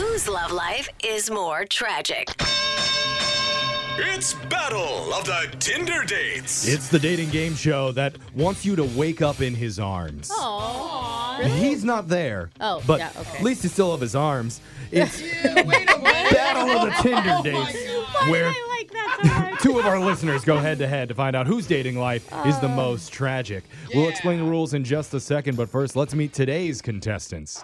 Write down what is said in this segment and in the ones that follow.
whose love life is more tragic? It's Battle of the Tinder Dates. It's the dating game show that wants you to wake up in his arms. Aww. Really? He's not there. Oh, but yeah, okay. at least he's still of his arms. It's yeah, Battle of the Tinder oh Dates, Why where like that so two of our listeners go head to head to find out whose dating life uh, is the most tragic. Yeah. We'll explain the rules in just a second, but first, let's meet today's contestants.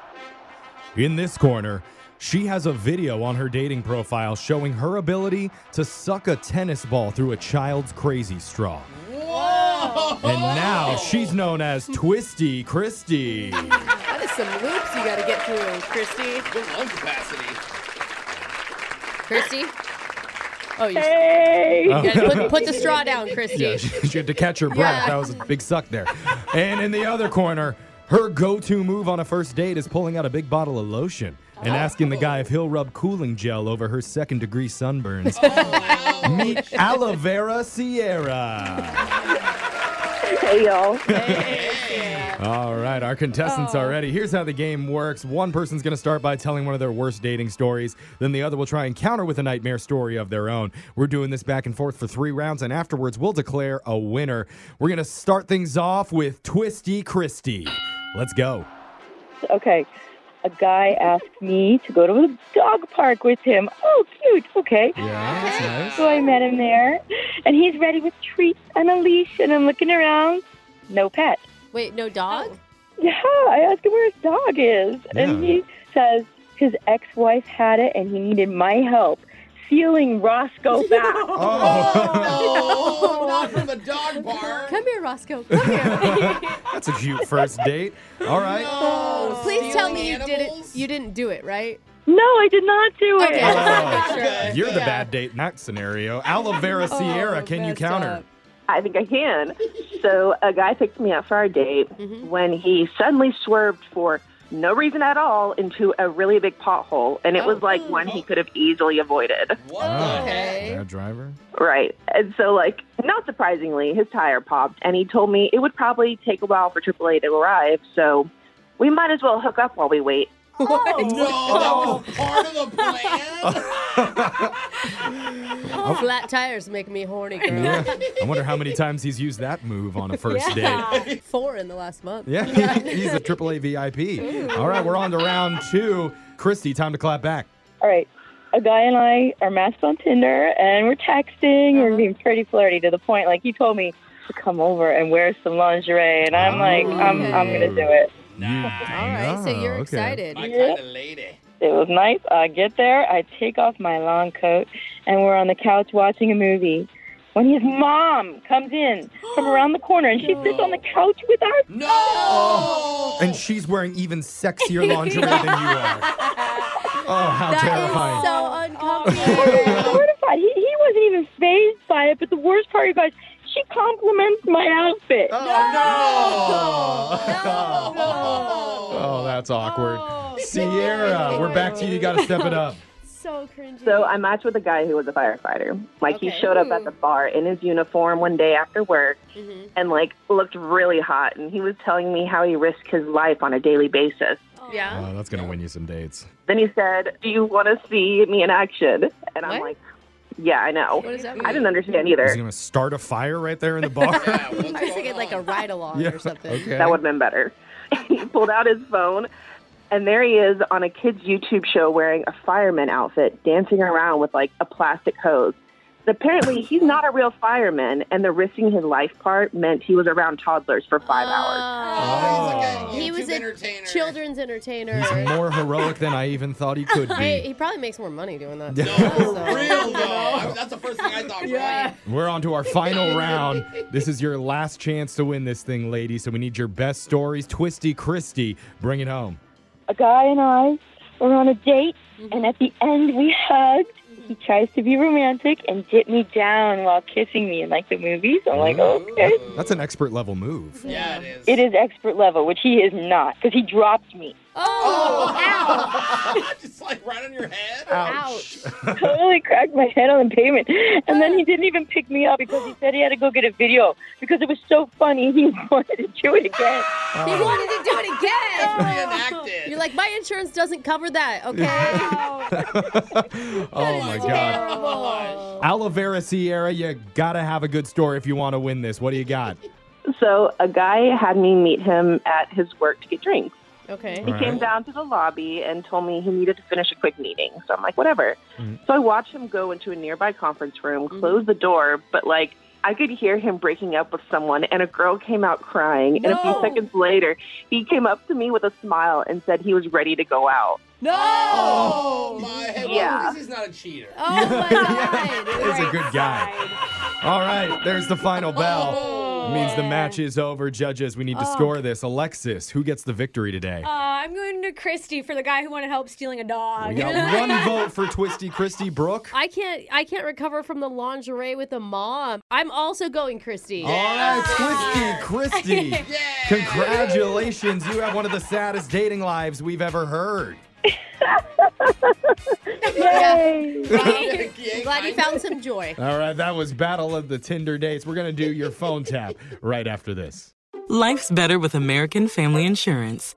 In this corner, she has a video on her dating profile showing her ability to suck a tennis ball through a child's crazy straw. Whoa! And now she's known as Twisty Christy. that is some loops you got to get through, Christy. Good lung capacity. Christy? Oh, you, hey. Oh. you gotta put, put, the straw down, Christy. Yeah, she, she had to catch her breath. Yeah. That was a big suck there. And in the other corner, her go-to move on a first date is pulling out a big bottle of lotion and oh. asking the guy if he'll rub cooling gel over her second degree sunburns. Oh, Meet Aloe Vera Sierra. Hey, y'all. Hey, All right, our contestants Oh. are ready. Here's how the game works. One person's going to start by telling one of their worst dating stories. Then the other will try and counter with a nightmare story of their own. We're doing this back and forth for three rounds, and afterwards, we'll declare a winner. We're going to start things off with Twisty Christy. Let's go. Okay. A guy asked me to go to the dog park with him. Oh, cute. Okay. Yeah, that's nice. So I met him there, and he's ready with treats and a leash, and I'm looking around. No pet. Wait, no dog? Oh. Yeah, I asked him where his dog is, and he says his ex-wife had it, and he needed my help sealing Roscoe back. Oh, not from the dog park. Come here, Roscoe. Come here. That's a cute first date. All right. No, Please tell me you stealing didn't. animals? You didn't do it, right? No, I did not do it. Okay. Oh, Sure. You're the Yeah. bad date in that scenario. Aloe Vera Sierra, can you counter? up. I think I can. So a guy picked me up for our date Mm-hmm. when he suddenly swerved for no reason at all into a really big pothole, and it was like one he oh. could have easily avoided. What Oh, Okay. Bad driver. Right. And so, like, not surprisingly, his tire popped, and he told me it would probably take a while for AAA to arrive, so we might as well hook up while we wait. The? No, that was part of the plan. Flat tires make me horny, girl. Yeah. I wonder how many times he's used that move on a first date. Yeah. Four in the last month. Yeah, he's a AAA VIP. All right, we're on to round two. Christy, time to clap back. All right. a guy and I are matched on Tinder, and we're texting. We're uh-huh. being pretty flirty to the point, like he told me to come over and wear some lingerie, and I'm like, I'm I'm gonna do it. All right, so you're okay. excited. My kind of lady. It was nice. I get there, I take off my long coat, and we're on the couch watching a movie. When his mom comes in from around the corner, and she sits on the couch with us. No! And she's wearing even sexier lingerie than you are. Oh, how terrifying. So uncomfortable. mortified. He, he wasn't even phased by it. But the worst part, you guys, she compliments my outfit. Oh, that's awkward. Sierra, we're back to you. You got to step it up. so cringy. So I matched with a guy who was a firefighter. Like he Okay. showed up at the bar in his uniform one day after work Mhm. and like looked really hot and he was telling me how he risked his life on a daily basis. Yeah. Oh, that's going to win you some dates. Then he said, "Do you want to see me in action?" And I'm What? like, "Yeah, I know." What does that mean? I didn't understand either. Is either. he going to start a fire right there in the bar? I was thinking like a ride along Yeah, or something. okay. That would have been better. he pulled out his phone, and there he is on a kid's YouTube show wearing a fireman outfit, dancing around with like a plastic hose. But apparently, he's not a real fireman, and the risking his life part meant he was around toddlers for five ah. hours. Oh. He was YouTube a entertainer. children's entertainer. He's more heroic than I even thought he could Hey, be. he probably makes more money doing that. No, for real though. I- that's the first thing I thought. Yeah. We're on to our final round. This is your last chance to win this thing, lady. So we need your best stories. Twisty Christie, bring it home. A guy and I were on a date, and at the end we hugged. He tries to be romantic and dip me down while kissing me in like the movies. I'm like, mm. okay. That's an expert level move. Yeah, it is. It is expert level, which he is not, because he dropped me. Oh, oh. ow! Just like right on your head. ouch. totally cracked my head on the pavement. And then he didn't even pick me up because he said he had to go get a video because it was so funny. He wanted to do it again. He wanted to do it again. Oh. Reenacted. You're like, my insurance doesn't cover that, okay? oh my God. Terrible. Aloe Vera Sierra, you gotta have a good story if you want to win this. What do you got? So a guy had me meet him at his work to get drinks. Okay. He All came right. down to the lobby and told me he needed to finish a quick meeting. So I'm like, whatever. Mhm. So I watched him go into a nearby conference room, close the door, but like I could hear him breaking up with someone, and a girl came out crying. And a few seconds later, he came up to me with a smile and said he was ready to go out. No! Oh my head. Yeah. He's not a cheater. Oh my god. He's a good guy. All right, there's the final bell. It means the match is over. Judges, we need to score this. Alexis, who gets the victory today? Uh, I'm going to Christy for the guy who wanted help stealing a dog. We got one vote for Twisty Christie Brooke. I can't I can't recover from the lingerie with the mom. I'm also going Christy. All right, Twisty Christie. Congratulations. You have one of the saddest dating lives we've ever heard. Yay! I'm glad you found some joy. All right, that was Battle of the Tinder Dates. We're going to do your phone tap right after this. Life's better with American Family Insurance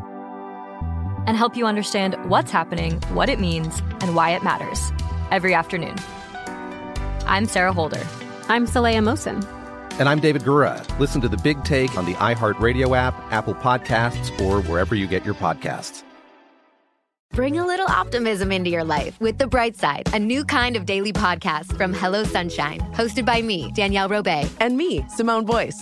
And help you understand what's happening, what it means, and why it matters every afternoon. I'm Sarah Holder. I'm Saleha Mohsin. And I'm David Gura. Listen to The Big Take on the iHeartRadio app, Apple Podcasts, or wherever you get your podcasts. Bring a little optimism into your life with The Bright Side, a new kind of daily podcast from Hello Sunshine, hosted by me, Danielle Robay. And me, Simone Boyce.